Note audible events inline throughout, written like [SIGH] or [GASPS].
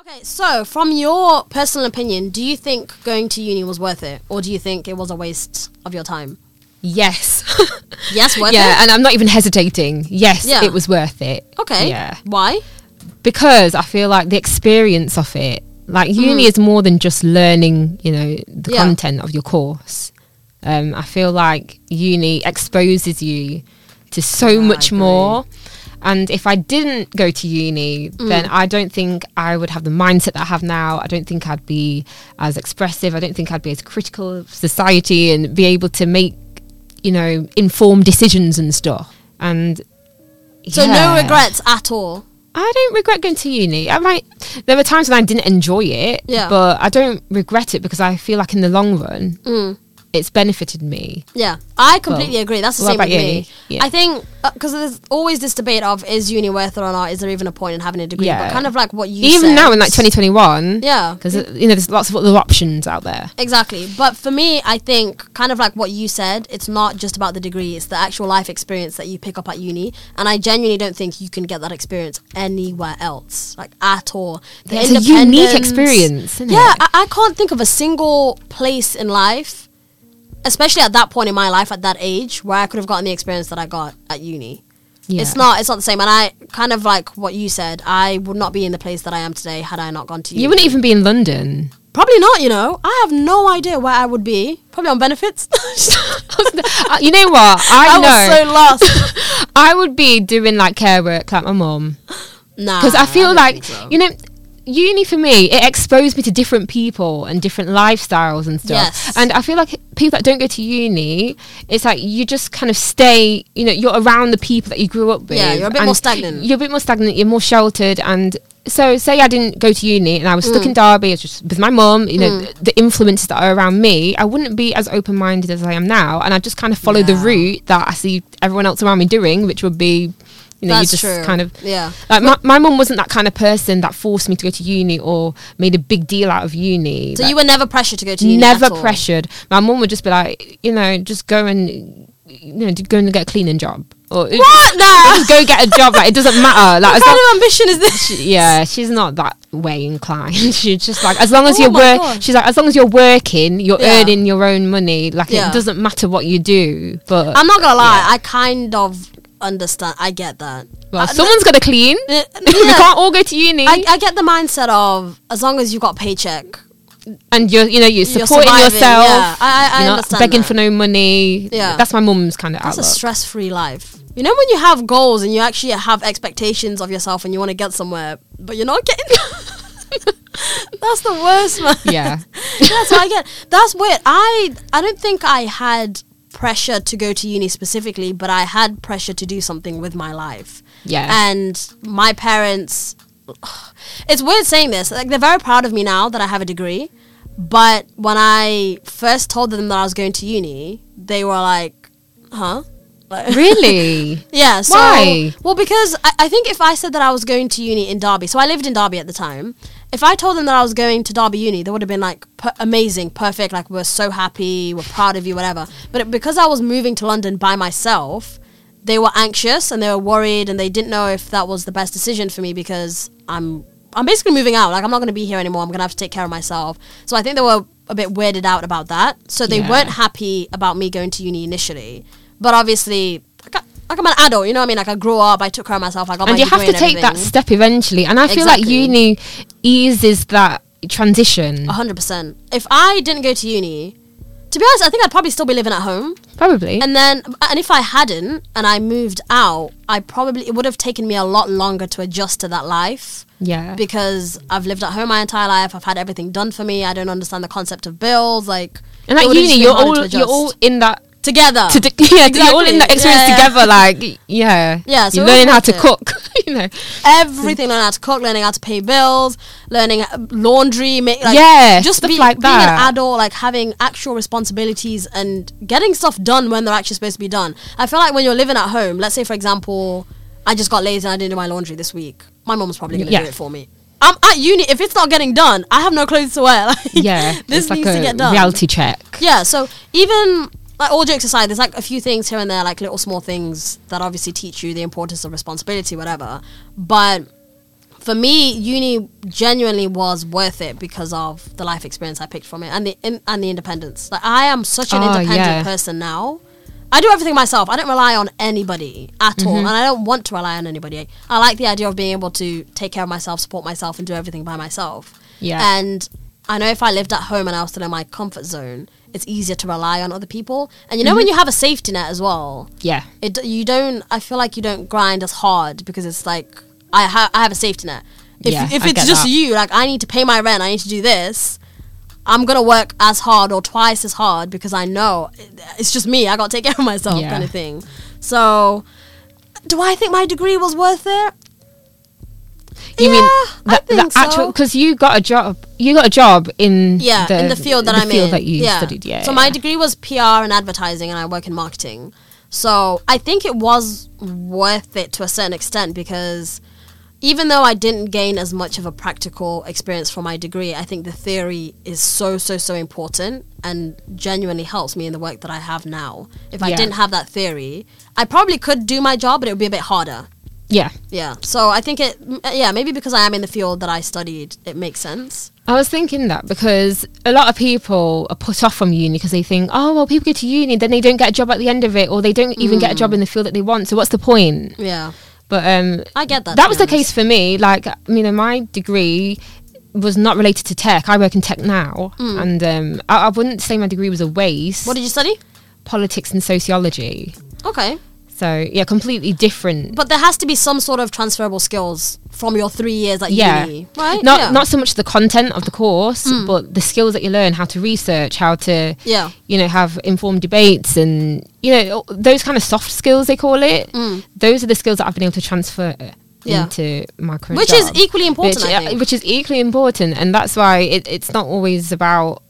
Okay, so from your personal opinion, do you think going to uni was worth it, or do you think it was a waste of your time? Yes. [LAUGHS] Yes, worth it. yeah, it. and I'm not even hesitating. Yes, Yeah. it was worth it. Okay. Yeah. Why? Because I feel like the experience of it, like uni is more than just learning, you know, the Mm. Yeah. content of your course. Um, I feel like uni exposes you to so I much agree. more. And if I didn't go to uni, Mm. then I don't think I would have the mindset that I have now. I don't think I'd be as expressive. I don't think I'd be as critical of society and be able to make, you know, informed decisions and stuff. And So no regrets at all. I don't regret going to uni. I might. There were times when I didn't enjoy it, Yeah. but I don't regret it because I feel like in the long run, Mm. It's benefited me. Yeah, I completely Well, agree. That's the same with me. Yeah. I think uh, because there's always this debate of is uni worth it or not? Is there even a point in having a degree? Yeah. But kind of like what you said. Even said. now in like 2021, Yeah. because you know there's lots of other options out there. Exactly. But for me, I think kind of like what you said, it's not just about the degree, it's the actual life experience that you pick up at uni. And I genuinely don't think you can get that experience anywhere else, like at all. The it's a unique experience, isn't yeah, it? I, I can't think of a single place in life, especially at that point in my life, at that age, where I could have gotten the experience that I got at uni. Yeah. It's not. It's not the same. And I kind of like what you said. I would not be in the place that I am today had I not gone to uni. You wouldn't even be in London. Probably not, you know. I have no idea where I would be. Probably on benefits. [LAUGHS] [LAUGHS] Uh, you know what? I, I know. was so lost. [LAUGHS] I would be doing like care work like my mum. nah. because I feel don't like so. you know uni for me it exposed me to different people and different lifestyles and stuff Yes. and I feel like people that don't go to uni it's like you just kind of stay you know you're around the people that you grew up with Yeah, you're a bit more stagnant. you're a bit more stagnant you're more sheltered and so say I didn't go to uni and I was stuck Mm. in Derby it's just with my mum you know the, the influences that are around me I wouldn't be as open-minded as I am now and I just kind of follow the route that I see everyone else around me doing which would be you know That's you just true. kind of Yeah. like my, my mum wasn't that kind of person that forced me to go to uni or made a big deal out of uni. So Like, you were never pressured to go to uni. never pressured. My mum would just be like, you know, just go and you know, go and get a cleaning job. Or What? [LAUGHS] just go get a job. Like it doesn't matter. [LAUGHS] Like What as kind long, of ambition is this? yeah, she's not that way inclined. [LAUGHS] she's just like as long as Oh you're work. She's like as long as you're working, you're Yeah. earning your own money. Like Yeah. it doesn't matter what you do. But I'm not gonna lie. I kind of understand. I get that. well, I- someone's got to clean. Uh, [LAUGHS] we can't all go to uni. I, I get the mindset of as long as you've got paycheck, and you're you know you're You're supporting yourself. yeah. I- I- you're understand begging that. for no money. Yeah. that's my mum's kind of outlook. that's a stress-free life. You know when you have goals and you actually have expectations of yourself and you want to get somewhere, but you're not getting. [LAUGHS] that's the worst, man. yeah, [LAUGHS] That's what I get. That's weird. I I don't think I had pressure to go to uni specifically, but I had pressure to do something with my life. yeah, And my parents it's weird saying this. Like they're very proud of me now that I have a degree. But when I first told them that I was going to uni, they were like, "Huh?" Like, [LAUGHS] really. yeah. So, Why? Well, because I, I think if I said that I was going to uni in Derby, so I lived in Derby at the time. If I told them that I was going to Derby Uni, they would have been like per- amazing, perfect. Like we're so happy, we're proud of you, whatever. But it- because I was moving to London by myself, they were anxious and they were worried and they didn't know if that was the best decision for me because I'm I'm basically moving out. Like I'm not going to be here anymore. I'm going to have to take care of myself. So I think they were a bit weirded out about that. So they Yeah. weren't happy about me going to uni initially. But obviously, like, like I'm an adult, you know what I mean? Like I grew up, I took care of myself, I got and you have to and take that step eventually. And I feel like Exactly. uni eases that transition. A hundred percent. If I didn't go to uni, to be honest, I think I'd probably still be living at home. Probably. And then, and if I hadn't, and I moved out, I probably it would have taken me a lot longer to adjust to that life yeah. because I've lived at home my entire life. I've had everything done for me. I don't understand the concept of bills. Like, and at uni, you're all you're all in that. Together. To [LAUGHS] yeah, you're all in that experience Yeah, yeah. together. Like, yeah, Yeah, so you're learning how to it. cook. [LAUGHS] you know, everything learning how to cook, learning how to pay bills, learning uh, laundry, make like Yeah, just stuff be, like being an adult, like having actual responsibilities and getting stuff done when they're actually supposed to be done. I feel like when you're living at home, let's say for example, I just got lazy and I didn't do my laundry this week. My mom's probably gonna Yeah. do it for me. I'm at uni. If it's not getting done, I have no clothes to wear. Like, [LAUGHS] Yeah, this it's like needs a to get done. reality check. Yeah, so even like all jokes aside, there's like a few things here and there, like little small things that obviously teach you the importance of responsibility, whatever. But for me, uni genuinely was worth it because of the life experience I picked from it and the in, and the independence. Like I am such an Oh, independent yeah. person now. I do everything myself. I don't rely on anybody at all, Mm-hmm. and I don't want to rely on anybody. I like the idea of being able to take care of myself, support myself, and do everything by myself. Yeah. And I know if I lived at home and I was still in my comfort zone, it's easier to rely on other people. And you know when Mm-hmm. you have a safety net as well, Yeah. it you don't. I feel like you don't grind as hard because it's like I have I have a safety net. If Yeah, if it's just that. you, like I need to pay my rent, I need to do this. I'm gonna work as hard or twice as hard because I know it's just me. I got to take care of myself, Yeah. kind of thing. So, do I think my degree was worth it? You Yeah, mean I the, think the actual so. because you got a job you got a job in yeah, the, in the field that the I'm field in. that you yeah. studied yeah So yeah. my degree was PR and advertising, and I work in marketing. So I think it was worth it to a certain extent because even though I didn't gain as much of a practical experience from my degree, I think the theory is so so so important and genuinely helps me in the work that I have now. If I didn't have that theory, I probably could do my job, but it would be a bit harder. Yeah Yeah. So I think it. Yeah, maybe because I am in the field that I studied, it makes sense. I was thinking that because a lot of people are put off from uni because they think, oh, well, people go to uni, then they don't get a job at the end of it, or they don't even get a Mm. job in the field that they want. So what's the point? Yeah, But um, I get that. that was the case for me. Like, you know, my degree was not related to tech. I work in tech now, and um, I, I wouldn't say my degree was a waste. Mm. What did you study? Politics and sociology. Okay. So yeah, completely different. But there has to be some sort of transferable skills from your three years at yeah, uni, right? Not yeah. not so much the content of the course, but the skills that you learn, how to research, how to Yeah. you know have informed debates, and you know those kind of soft skills they call it. Those are the skills that I've been able to transfer Mm. Yeah. into my current Which is equally important, Which, I think. which is equally important, and that's why it, it's not always about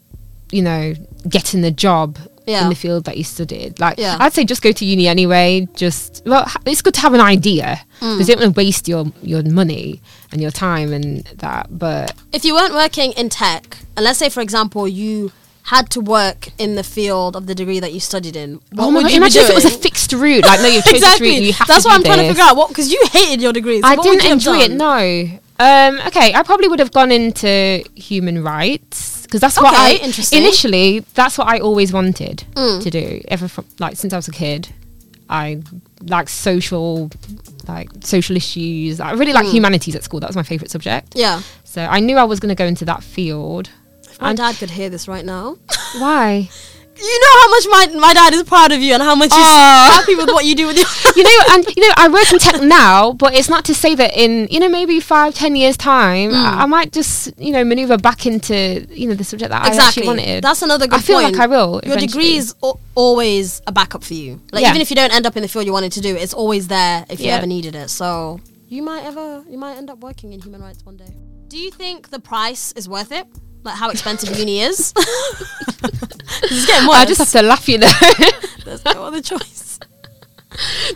you know getting the job. Yeah. In the field that you studied, like Yeah. I'd say, just go to uni anyway. Just well, it's good to have an idea Mm. because you don't want to waste your your money and your time and that. But if you weren't working in tech, and let's say, for example, you had to work in the field of the degree that you studied in, what oh would god! you Imagine if it was a fixed route. Like no, you've chosen this route. exactly. You have That's what I'm trying to figure out. What? Because you hated your degree. So I didn't enjoy it. No. Um, okay, I probably would have gone into human rights because that's what I interesting. initially. That's what I always wanted Mm. to do. Ever from like since I was a kid, I like social, like social issues. I really like Mm. humanities at school. That was my favorite subject. Yeah. So I knew I was going to go into that field. My And- dad could hear this right now. Why? [LAUGHS] you know how much my my dad is proud of you and how much he's Aw. happy with what you do with your. [LAUGHS] you know, and you know, I work in tech [LAUGHS] now, but it's not to say that in you know maybe five, ten years time, I, mm. I might just you know maneuver back into you know the subject that I exactly. actually wanted. That's another good I feel point. like I will. Your degree is al- always a backup for you. Like Yeah. even if you don't end up in the field you wanted to do, it's always there if you Yeah. ever needed it. So you might ever you might end up working in human rights one day. Do you think the price is worth it? Like how expensive uni is? [LAUGHS] [LAUGHS] this is getting worse. I just have to laugh, you know. [LAUGHS] There's no other choice.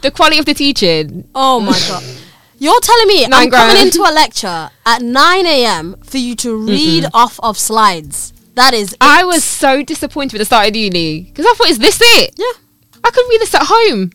the quality of the teaching. Oh my god. You're telling me Nine I'm coming into a lecture at 9 a.m. for you to read off of slides. That is I was so disappointed with the start of uni because I thought, is this it? Yeah. I could read this at home.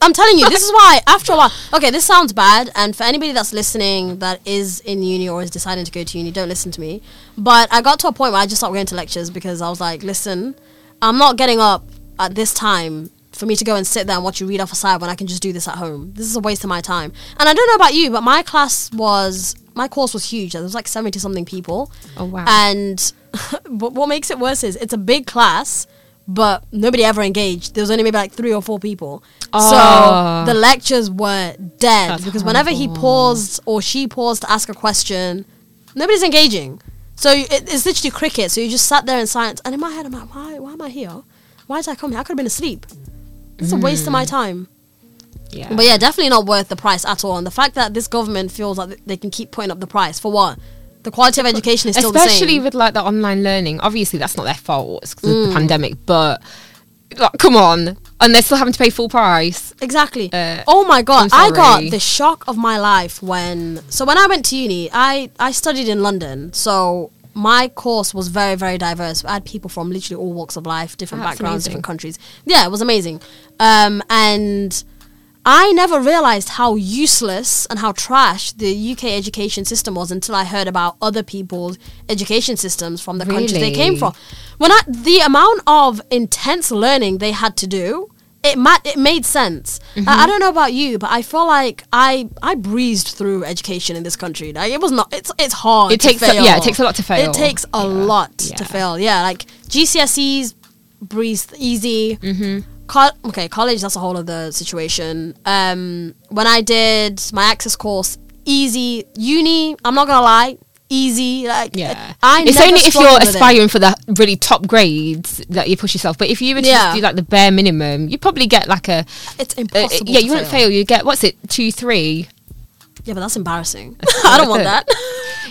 I'm telling you, this is why after a while. Okay, this sounds bad, and for anybody that's listening that is in uni or is deciding to go to uni, don't listen to me. But I got to a point where I just stopped going to lectures because I was like, listen, I'm not getting up at this time for me to go and sit there and watch you read off a slide when I can just do this at home. This is a waste of my time. And I don't know about you, but my class was my course was huge. There was like seventy something people. Oh, wow. And [LAUGHS] what what makes it worse is it's a big class. But nobody ever engaged. There was only maybe like three or four people. Oh. So ah. the lectures were dead That's because whenever he paused or she paused to ask a question, nobody's engaging. So it, it's literally cricket. So you just sat there in silence. And in my head, I'm like, why, why am I here? Why did I come here? I could have been asleep. It's a waste of my mm. time. Yeah. But yeah, definitely not worth the price at all. And the fact that this government feels like they can keep putting up the price for what? The quality of education is still the especially with like the online learning. Obviously, that's not their fault it's 'cause Mm. of the pandemic, but like, come on, and they're still having to pay full price. Exactly. Uh, oh my god, I'm got the shock of my life when so when I went to uni, I I studied in London. So my course was very very diverse. I had people from literally all walks of life, different that's backgrounds, amazing. different countries. Yeah, it was amazing. Um, and I never realized how useless and how trash the UK education system was until I heard about other people's education systems from the countries they came from. When I the amount of intense learning they had to do, it ma- it made sense. Mm-hmm. I, I don't know about you, but I feel like I I breezed through education in this country. Like it was not. It's it's hard. It to takes a- yeah, it takes a lot to fail. It takes a Yeah. lot Yeah. to fail. Yeah, like GCSEs breezed easy. Mm-hmm. Co- okay, college that's a whole other situation. Um, when I did my access course, easy. Uni, I'm not gonna lie, easy. Like Yeah, I it's only if you're with it. aspiring for the really top grades that you push yourself. But if you were to Yeah. just do like the bare minimum, you probably get like a It's impossible. yeah, to you won't fail. You get what's it two three. Yeah, but that's embarrassing. [LAUGHS] [LAUGHS] I don't want that. [LAUGHS]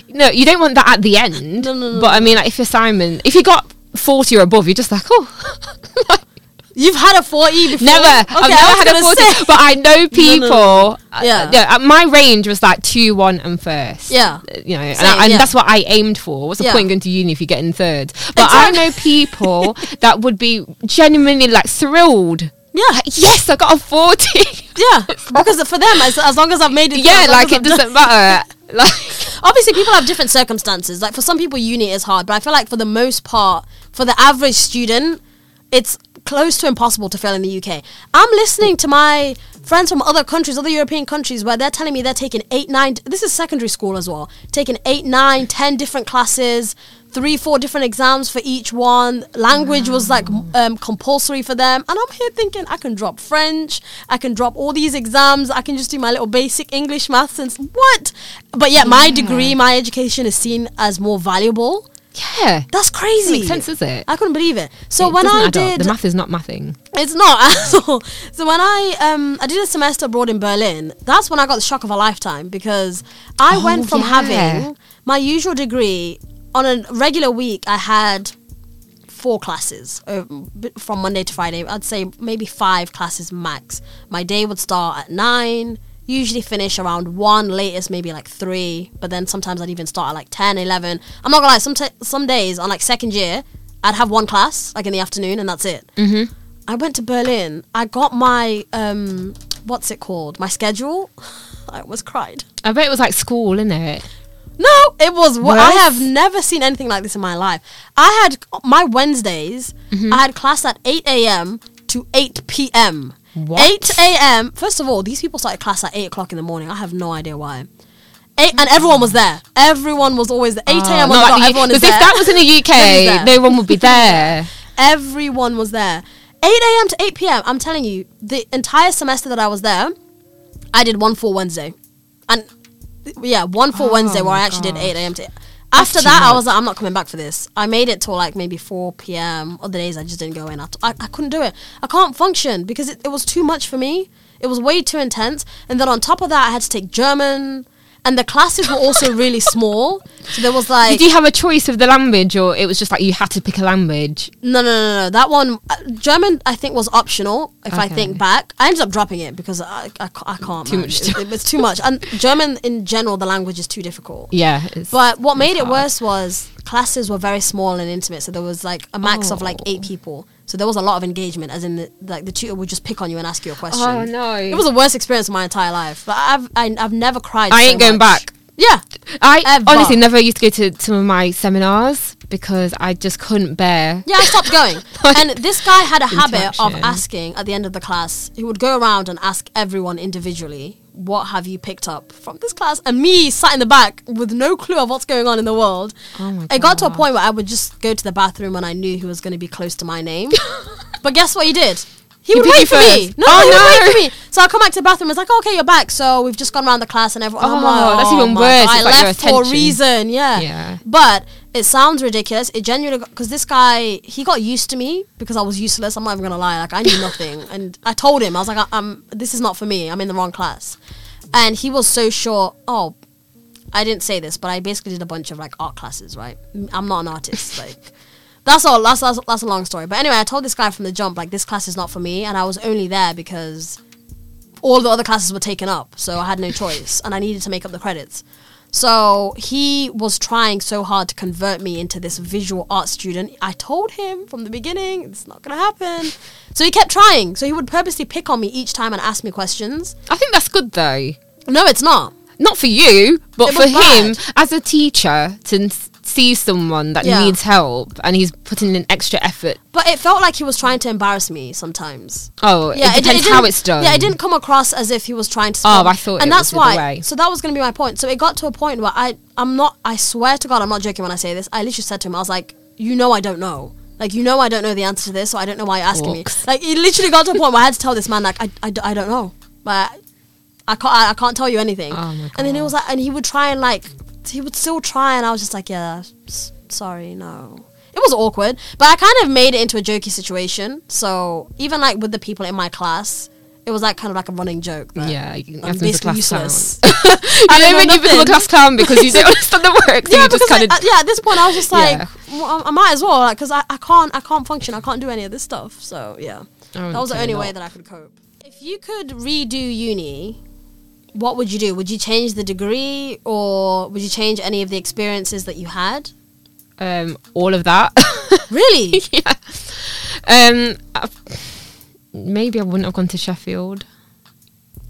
No, you don't want that at the end. No, no, no, but I mean, like if Simon, if you got forty or above, you're just like, oh, You've had a 40 before. never. I've never had a gonna forty. But I know [LAUGHS] people. no. uh, Yeah. uh, my range was like two, one, and first. Yeah. Uh, you know, and, I, and yeah. that's what I aimed for. What's the Yeah. point going to uni if you get in third? But I know people [LAUGHS] that would be genuinely like thrilled. Yeah, Like, yes, I got a forty. [LAUGHS] yeah. Because for them, as, as long as I've made it, yeah, like it done- doesn't matter. Like, Obviously, people have different circumstances. Like for some people, uni is hard, but I feel like for the most part, for the average student, it's close to impossible to fail in the UK. I'm listening to my friends from other countries, other European countries, where they're telling me they're taking eight, nine. This is secondary school as well. Taking eight, nine, ten different classes, three, four different exams for each one. Language was like um, compulsory for them, and I'm here thinking I can drop French, I can drop all these exams, I can just do my little basic English, maths, and what? But yet, my degree, my education is seen as more valuable. Yeah, That's crazy. makes sense, does it? I couldn't believe it. So It when I add up. did the math is not mathing. it's not at [LAUGHS] all. So when I um I did a semester abroad in Berlin, that's when I got the shock of a lifetime because I Oh, went from yeah. having my usual degree on a regular week. I had four classes uh, from Monday to Friday. I'd say maybe five classes max. My day would start at nine. Usually finish around one, latest maybe like three, but then sometimes I'd even start at like 10, 11. I'm not gonna lie, some, t- some days on like second year, I'd have one class like in the afternoon and that's it. Mm-hmm. I went to Berlin. I got my um, what's it called? My schedule. [LAUGHS] I was cried. I bet it was like school, isn't it? No, it was. wo- I have never seen anything like this in my life. I had my Wednesdays. Mm-hmm. I had class at eight a.m. to eight p.m. What? Eight a.m. First of all, these people started class at eight o'clock in the morning. I have no idea why. Eight, and everyone was there. Everyone was always there. Eight a.m. Oh, on not the dot, like everyone is there. if that was in the UK, no one would be [LAUGHS] there. Everyone was there. 8 a.m. to 8 p.m. I'm telling you, the entire semester that I was there, I did one full Wednesday. And yeah, one full Oh Wednesday where I actually did 8 a.m. to. After that, I was like, I'm not coming back for this. I made it till like maybe 4 p.m. Other days, I just didn't go in. I, I, I couldn't do it. I can't function because it, it was too much for me. It was way too intense. And then on top of that, I had to take German. And the classes were also really small. So there was like. Did you have a choice of the language, or it was just like you had to pick a language? No, no, no, no. That one, uh, German, I think was optional. If I think back, I ended up dropping it because I, I, I can't. Too man. much It- it- it's [LAUGHS] too much. And German in general, the language is too difficult. Yeah, But what made it worse was classes were very small and intimate. So there was like a max of like eight people. So there was a lot of engagement, as in the, like the tutor would just pick on you and ask you a oh, question. Oh, no. It was the worst experience of my entire life. But I've I, I've never cried. I so ain't going much. back. Yeah, I Ever. honestly never used to go to some of my seminars because I just couldn't bear. Yeah, I stopped going. [LAUGHS] and this guy had a habit of asking at the end of the class, he would go around and ask everyone individually, What have you picked up from this class? And me sat in the back with no clue of what's going on in the world. Oh my It got to a point where I would just go to the bathroom when I knew he was going to be close to my name. [LAUGHS] but guess what he did? He, He would wait for me. No, Oh, he would no. wait for me. So I come back to the bathroom. It's like, okay, you're back. So we've just gone around the class and everyone. Oh, like, that's oh even worse. I like left for a reason. Yeah. Yeah. But it sounds ridiculous. It genuinely because this guy he got used to me because I was useless. I'm not even gonna lie. Like I knew nothing, [LAUGHS] and I told him I was like, I- I'm this is not for me. I'm in the wrong class, and he was so sure. Oh, I didn't say this, but I basically did a bunch of like art classes. Right? I'm not an artist. [LAUGHS] like. That's all. That's, that's that's a long story. But anyway, I told this guy from the jump like this class is not for me, and I was only there because all the other classes were taken up, so I had no choice, and I needed to make up the credits. So he was trying so hard to convert me into this visual art student. I told him from the beginning it's not gonna happen. So he kept trying. So he would purposely pick on me each time and ask me questions. I think that's good though. No, it's not. Not for you, but for him as a teacher to see someone that Yeah. needs help and he's putting in extra effort. But it felt like he was trying to embarrass me sometimes. Oh, it depends how it's done. Yeah, it didn't come across as if he was trying to. Oh, I thought and it that's was the other why. way. So that was going to be my point. So it got to a point where I, I'm not. I swear to God, I'm not joking when I say this. I literally said to him, I was like, "You know, I don't know. Like, you know, I don't know the answer to this, so I don't know why you're asking Orcs. me." Like, it literally got to a point where I had to tell this man, like, I, I, d- I don't know, but I can't, I, I can't tell you anything. Oh my And then it was like, and he would try and like, he would still try, and I was just like, yeah, s- sorry, no. It was awkward, but I kind of made it into a jokey situation. So even like with the people in my class, it was like kind of like a running joke. that Yeah, you I'm have to be the basically class useless. [LAUGHS] [LAUGHS] I know when you become a class clown because you don't oh, understand the work, [LAUGHS] so yeah, you just because kind of uh, yeah, at this point I was just like, Yeah. well, I, I might as well, like, because I, I can't, I can't function, I can't do any of this stuff. So yeah, that was the only a way that I could cope. If you could redo uni, what would you do? Would you change the degree, or would you change any of the experiences that you had? um, all of that. [LAUGHS] Really? [LAUGHS] yeah. Um, I- maybe I wouldn't have gone to Sheffield.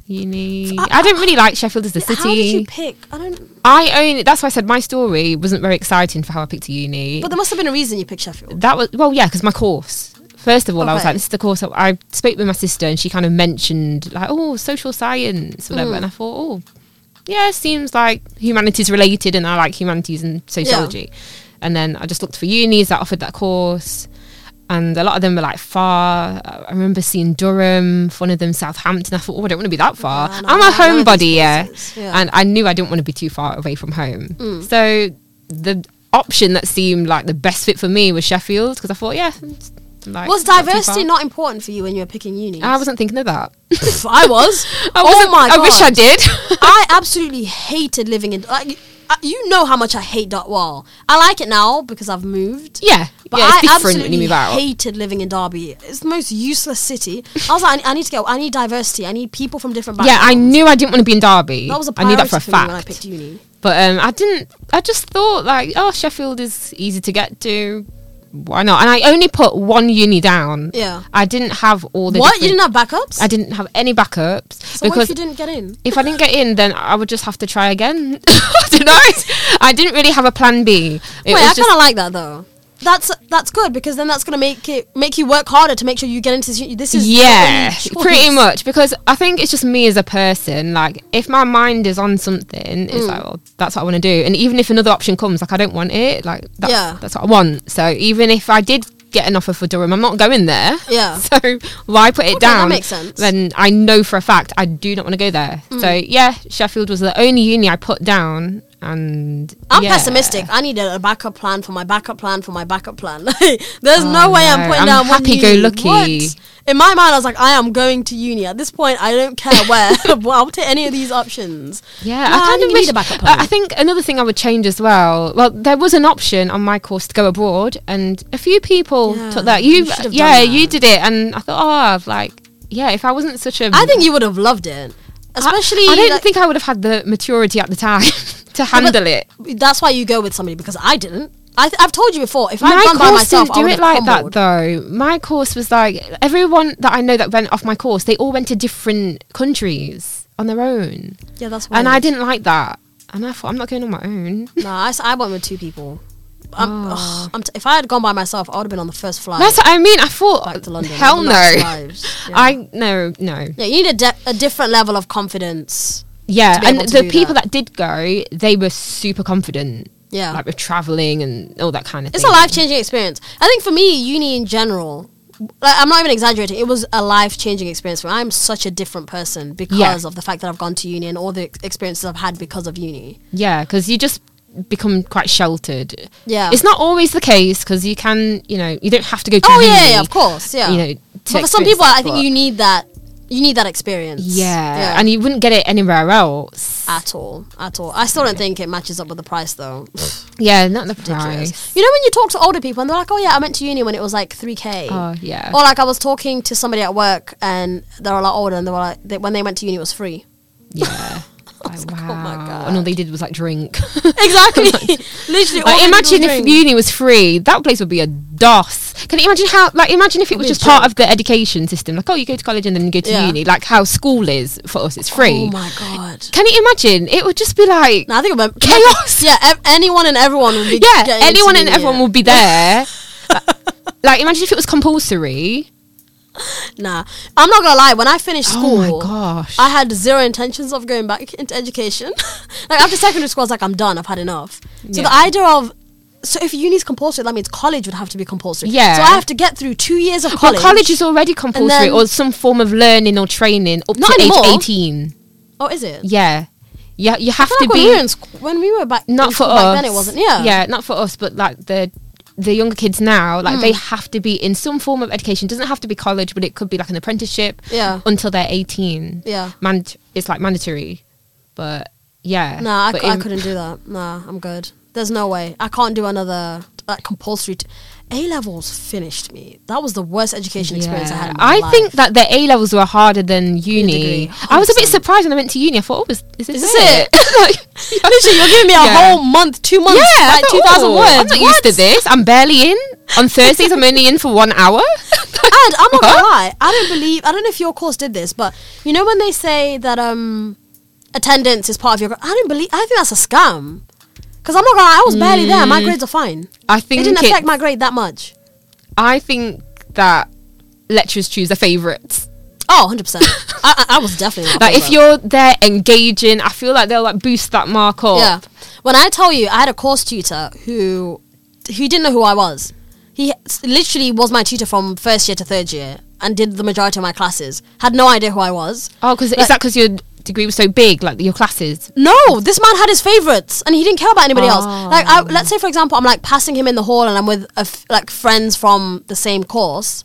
Uni. I- I, don't really like Sheffield as a How did you city. pick? I don't. I only. That's why I said my story wasn't very exciting for how I picked a uni. But there must have been a reason you picked Sheffield. that was well, yeah, because my course. First of all, I was like, "This is the course." I I spoke with my sister, and she kind of mentioned like, "Oh, social science, whatever," Mm. and I thought, "Oh, yeah, seems like humanities related, and I like humanities and sociology." And then I just looked for unis that offered that course, and a lot of them were like far. I remember seeing Durham, one of them Southampton. I thought, "Oh, I don't want to be that far." Yeah, no, I'm a of homebody, yeah. yeah. and I knew I didn't want to be too far away from home. Mm. So the option that seemed like the best fit for me was Sheffield because I thought, yeah, like, was diversity not important for you when you were picking uni? I wasn't thinking of that. [LAUGHS] I was. [LAUGHS] I oh my god! I wish I did. [LAUGHS] I absolutely hated living in. Like, uh, you know how much I hate that. Dartwall. I like it now because I've moved. yeah, But yeah, it's I absolutely when you move out. hated living in Derby. It's the most useless city. I was like, I need, I need to go. I need diversity. I need people from different yeah. I knew I didn't want to be in Derby. that was a I knew that for a for me when I fact. picked uni. But um, I didn't. I just thought like, oh, Sheffield is easy to get to. Why not? And I only put one uni down. Yeah. I didn't have all the. What? You didn't have backups? I didn't have any backups so what because if you didn't get in? if I didn't get in, then I would just have to try again. [LAUGHS] I don't know. [LAUGHS] I didn't really have a plan B. It Wait, was I kind of like that though. That's that's good because then that's gonna make it make you work harder to make sure you get into this. This is yeah, pretty much. Because I think it's just me as a person. Like, if my mind is on something, it's Mm. like, well, that's what I want to do. And even if another option comes, like, I don't want it. Like, that's, Yeah. that's what I want. So even if I did get an offer for Durham, I'm not going there. Yeah. [LAUGHS] So why put it Okay, that down? makes sense. Then I know for a fact I do not want to go there. So Mm. yeah, Sheffield was the only uni I put down, and I'm yeah. pessimistic. I need a backup plan for my backup plan for my backup plan. [LAUGHS] There's Oh, no way I'm no. putting I'm down happy-go-lucky. What? In my mind, I was like, I am going to uni. At this point, I don't care where. [LAUGHS] [LAUGHS] but I'll take any of these options. Yeah, No, I I kind think of wish. need a backup plan. I think another thing I would change as well. Well, there was an option on my course to go abroad, and a few people Yeah, took that. You, you uh, done yeah, that. you did it, and I thought, oh, I've like, yeah, if I wasn't such a, I think you would have loved it, especially. I, I don't like- think I would have had the maturity at the time to handle it. that's why you go with somebody because I didn't. I th- I've told you before. If I'd gone by myself, didn't I do it have like that though. My course was like everyone that I know that went off my course, they all went to different countries on their own, Yeah, that's. Why. And I didn't like that. And I thought I'm not going on my own. [LAUGHS] No, I went with two people. I'm, Oh. ugh, I'm t- if I had gone by myself, I would have been on the first flight That's what I mean. I thought, back to London. hell no. have. [LAUGHS] Yeah. I no no. yeah, you need a, de- a different level of confidence. Yeah, and the people that. that. did go, they were super confident, Yeah, like with traveling and all that kind of thing. it's thing. a life changing experience. I think for me, uni in general, like, I'm not even exaggerating. It was a life changing experience for me. I'm such a different person because of the fact that I've gone to uni and all the experiences I've had because of uni. Yeah, because you just become quite sheltered. Yeah. It's not always the case because you can, you know, you don't have to go to oh uni. yeah, yeah, of course, yeah. You know, but for some people, I think you need that. You need that experience. Yeah. and you wouldn't get it anywhere else. at all, at all. I still don't think it matches up with the price though. [LAUGHS] Yeah, not the Ridiculous. price. You know when you talk to older people and they're like, "Oh yeah, I went to uni when it was like 3k." Oh yeah. Or like I was talking to somebody at work and they're a lot older and they were like, they, when they went to uni, it was free. Yeah. [LAUGHS] Like, wow. oh my God. And all they did was like drink. [LAUGHS] Exactly. Literally. all like, imagine if drink. uni was free, that place would be a DOS. Can you imagine how? Like, imagine if it was be a just part of the education system. Like, oh, you go to college and then you go to Yeah. uni. Like how school is for us, it's free. Oh my god. Can you imagine? It would just be like, No, I think about Chaos. Yeah, ev- anyone and everyone would be. yeah, anyone and uni, everyone yeah. would be there. [LAUGHS] like, imagine if it was compulsory. [LAUGHS] Nah, I'm not gonna lie. When I finished oh school, Oh my gosh. I had zero intentions of going back [LAUGHS] into education. [LAUGHS] like after secondary school, I was like, I'm done. I've had enough. So Yeah. the idea of so if uni's compulsory, that means college would have to be compulsory. Yeah. So I have to get through two years of Well, college. college is already compulsory, or some form of learning or training up Not to anymore. age eighteen. Oh, is it? Yeah, yeah, you have to like be. when we were sc- when we were back not for us. back then it wasn't yeah yeah, not for us, but like the the younger kids now, like Hmm. they have to be in some form of education. Doesn't have to be college, but it could be like an apprenticeship. Yeah. until they're eighteen. yeah Man, it's like mandatory, but yeah. nah I, But I couldn't do that nah i'm good there's no way i can't do another like compulsory t- a levels finished me that was the worst education experience i had in my I life. think that the A levels were harder than uni. I was a bit surprised when I went to uni. I thought, oh, is, is this, Is this it? [LAUGHS] like, [LAUGHS] literally you're giving me a Yeah. whole month two months yeah, like thought, 2000 oh, words I'm not What? used to this. I'm barely in. On Thursdays, I'm only in for one hour. [LAUGHS] And I'm not gonna lie, I don't believe. I don't know if your course did this, but you know when they say that um attendance is part of your. I don't believe. I think that's a scam. Because I'm not gonna lie, I was barely there. My mm. grades are fine. I think It didn't affect my grade that much. I think that lecturers choose their favourites. Oh, 100 percent. [LAUGHS] I, I was definitely. Like if you're there engaging, I feel like they'll like boost that mark up. Yeah. When I tell you, I had a course tutor who who didn't know who I was. He literally was my tutor from first year to third year and did the majority of my classes. Had no idea who I was. Oh, because Like- is that because your degree was so big, like your classes? No, this man had his favorites, and he didn't care about anybody else. Oh. Like, I, let's say for example, I'm like passing him in the hall, and I'm with a f- like friends from the same course.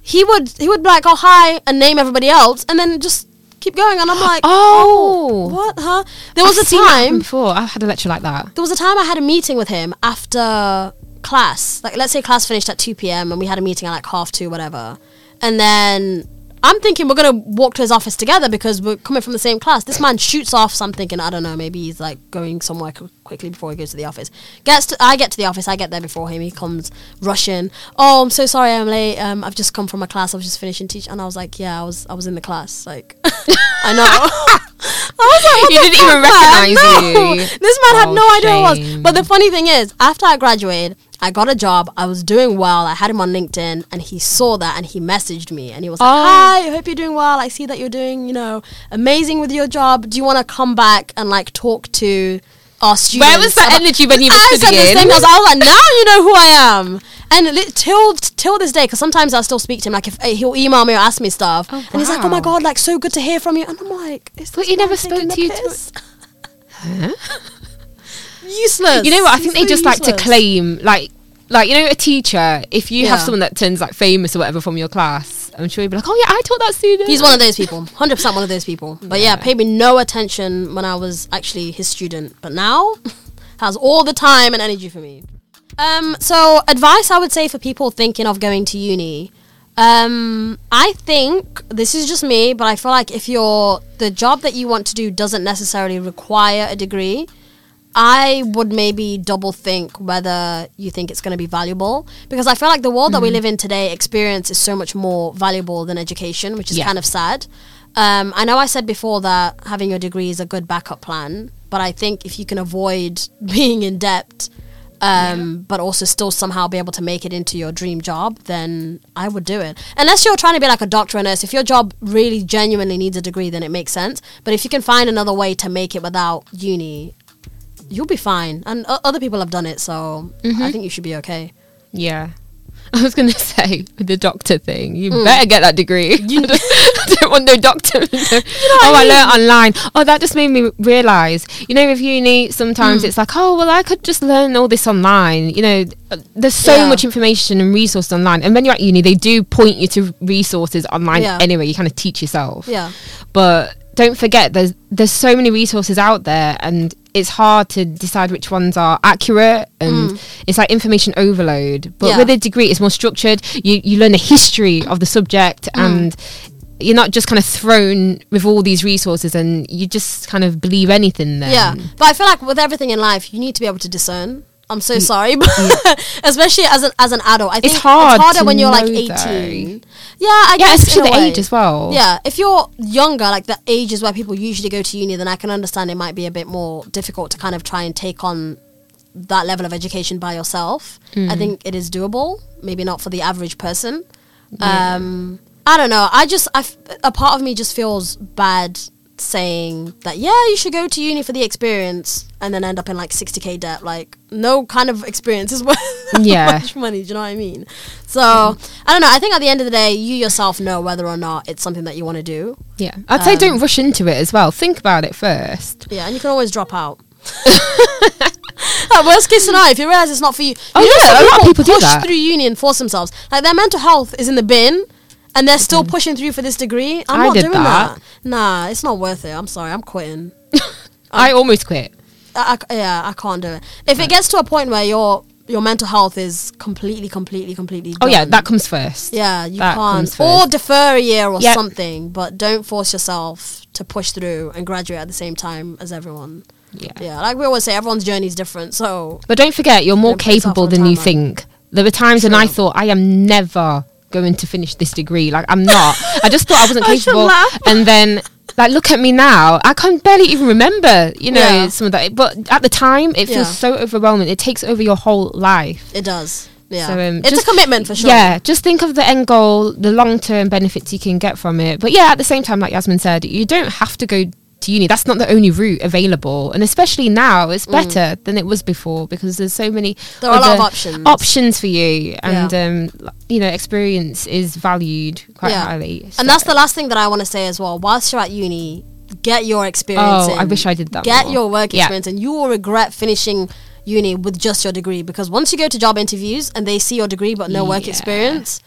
He would he would be like, "Oh hi," and name everybody else, and then just keep going. And I'm [GASPS] like, oh. oh. what? Huh?" There was I've a seen that happen time. before. I had a lecture like that. There was a time I had a meeting with him after class. Like, let's say class finished at two p.m. and we had a meeting at like half two, whatever. And then I'm thinking we're gonna walk to his office together because we're coming from the same class. This man shoots off. So I'm thinking, I don't know, maybe he's like going somewhere qu- quickly before he goes to the office. Gets to, I get to the office. I get there before him. He comes rushing. Oh, I'm so sorry, I'm late. Um, I've just come from a class. I was just finishing teach, and I was like, yeah, I was, I was in the class. Like, [LAUGHS] I know. [LAUGHS] I was like, the didn't even recognise No. you. This man had Oh, no idea who I was. But the funny thing is, after I graduated, I got a job. I was doing well. I had him on LinkedIn, and he saw that and he messaged me and he was like, Oh. "Hi, I hope you're doing well. I see that you're doing, you know, amazing with your job. Do you want to come back and like talk to our students?" Where was that about-" energy when you were I said the same. I was, I was like, "Now you know who I am." And li- till till this day, because sometimes I still speak to him. Like if uh, he'll email me or ask me stuff, Oh, and he's like, "Oh my god, like so good to hear from you." And I'm like, "Is But this he never spoke to you piss? [LAUGHS] Useless. You know what? I think they just like to claim, like, like you know, a teacher. If you have someone that turns like famous or whatever from your class, I'm sure you'd be like, "Oh yeah, I taught that student." He's one of those people, hundred percent one of those people. But yeah. Yeah. paid me no attention when I was actually his student, but now [LAUGHS] has all the time and energy for me. Um, so advice I would say for people thinking of going to uni. Um, I think this is just me, but I feel like if you're the job that you want to do doesn't necessarily require a degree, I would maybe double think whether you think it's going to be valuable because I feel like the world that we live in today, experience is so much more valuable than education, which is Yeah. kind of sad. Um, I know I said before that having your degree is a good backup plan, but I think if you can avoid [LAUGHS] being in debt, um, but also still somehow be able to make it into your dream job, then I would do it. Unless you're trying to be like a doctor or nurse, if your job really genuinely needs a degree, then it makes sense. But if you can find another way to make it without uni, you'll be fine. And o- other people have done it, so I think you should be okay. Yeah. [LAUGHS] I was going to say the doctor thing, you better get that degree. [LAUGHS] I, don't, I don't want no doctor. [LAUGHS] oh, I, learned online. Oh, that just made me realize. You know, with uni, sometimes it's like, oh, well, I could just learn all this online. You know, uh, there's so Yeah. much information and resources online. And when you're at uni, they do point you to resources online Yeah. anyway. You kind of teach yourself Yeah. but don't forget there's there's so many resources out there and it's hard to decide which ones are accurate and it's like information overload but Mm. Yeah. with a degree it's more structured you you learn the history of the subject Mm. and you're not just kind of thrown with all these resources and you just kind of believe anything then Yeah, but I feel like with everything in life, you need to be able to discern. I'm so sorry, [LAUGHS] but especially as an as an adult, I think it's, hard it's harder when you're like 18. though. Yeah, I yeah guess especially the way. age as well Yeah, if you're younger, like the ages where people usually go to uni, then I can understand it might be a bit more difficult to kind of try and take on that level of education by yourself. Mm. I think it is doable, maybe not for the average person. Um, I don't know. I just, I f- a part of me just feels bad saying that, yeah, you should go to uni for the experience and then end up in like 60k debt. Like, no kind of experience is [LAUGHS] worth that Yeah. much money. Do you know what I mean? So, I don't know. I think at the end of the day, you yourself know whether or not it's something that you want to do. yeah i'd say Um, don't rush into it as well think about it first Yeah, and you can always drop out. [LAUGHS] Like, worst case scenario, if you realize it's not for you, Oh, you know yeah, a lot of people do push that. through uni and force themselves. Like their mental health is in the bin, and they're still pushing through for this degree. I'm. I not did doing that. that. Nah, it's not worth it. I'm sorry, I'm quitting. [LAUGHS] i almost quit I, I- yeah, I can't do it. If it gets to a point where your your mental health is completely, completely, completely. oh yeah done, that comes first Yeah, you that can't. Or first. defer a year or Yep. something, but don't force yourself to push through and graduate at the same time as everyone. yeah Yeah, like we always say, everyone's journey is different. So But don't forget, you're more Don't put yourself capable on than you timeline. think. There were times when I True. thought I am never going to finish this degree. Like I'm not. I just thought I wasn't [LAUGHS] I capable. And then, like, look at me now. I can barely even remember, you know, Yeah. some of that. But at the time, it feels Yeah. so overwhelming. It takes over your whole life. it does. Yeah, So, um, it's just- a commitment for sure. Yeah, just think of the end goal, the long term benefits you can get from it. But yeah, at the same time, like Yasmin said, you don't have to go to uni. That's not the only route available. And especially now, it's better than it was before because there's so many Mm. There are a lot of options. options for you. And, Yeah. um, you know, experience is valued quite Yeah. highly. and that's the last thing that I want to say as well. Whilst you're at uni, get your experience. Oh, I wish I did that Get more. your work Yeah. experience, and you will regret finishing uni with just your degree because once you go to job interviews and they see your degree but no work experience,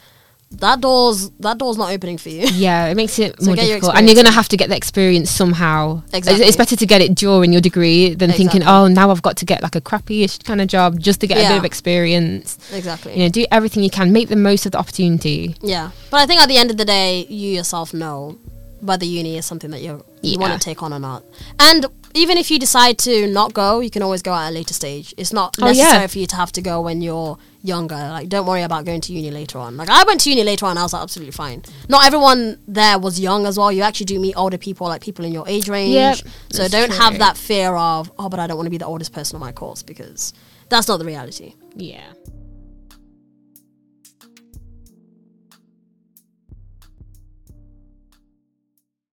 that door's that door's not opening for you. [LAUGHS] Yeah, it makes it So more get your difficult, and you're going to have to get the experience somehow. It's- Exactly. It's better to get it during your degree than thinking, "Oh, now I've got to get like a crappy-ish kind of job just to get a bit of experience." exactly. You know, do everything you can, make the most of the opportunity. Yeah, but I think at the end of the day, you yourself know whether uni is something that you you want to take on or not. And even if you decide to not go, you can always go at a later stage. It's not Oh, yeah. necessary for you to have to go when you're younger. Like, don't worry about going to uni later on. Like, I went to uni later on, I was like, absolutely fine. Not everyone there was young as well. You actually do meet older people, like people in your age range. Yep, so that's don't have that fear of, oh, but I don't want to be the oldest person on my course because that's not the reality. Yeah.